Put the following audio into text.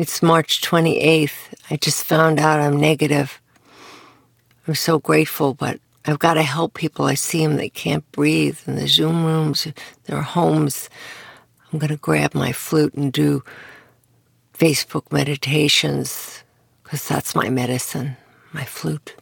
It's March 28th. I just found out I'm negative. I'm so grateful, but I've got to help people. I see them, they can't breathe in the Zoom rooms, their homes. I'm going to grab my flute and do Facebook meditations because that's my medicine, my flute.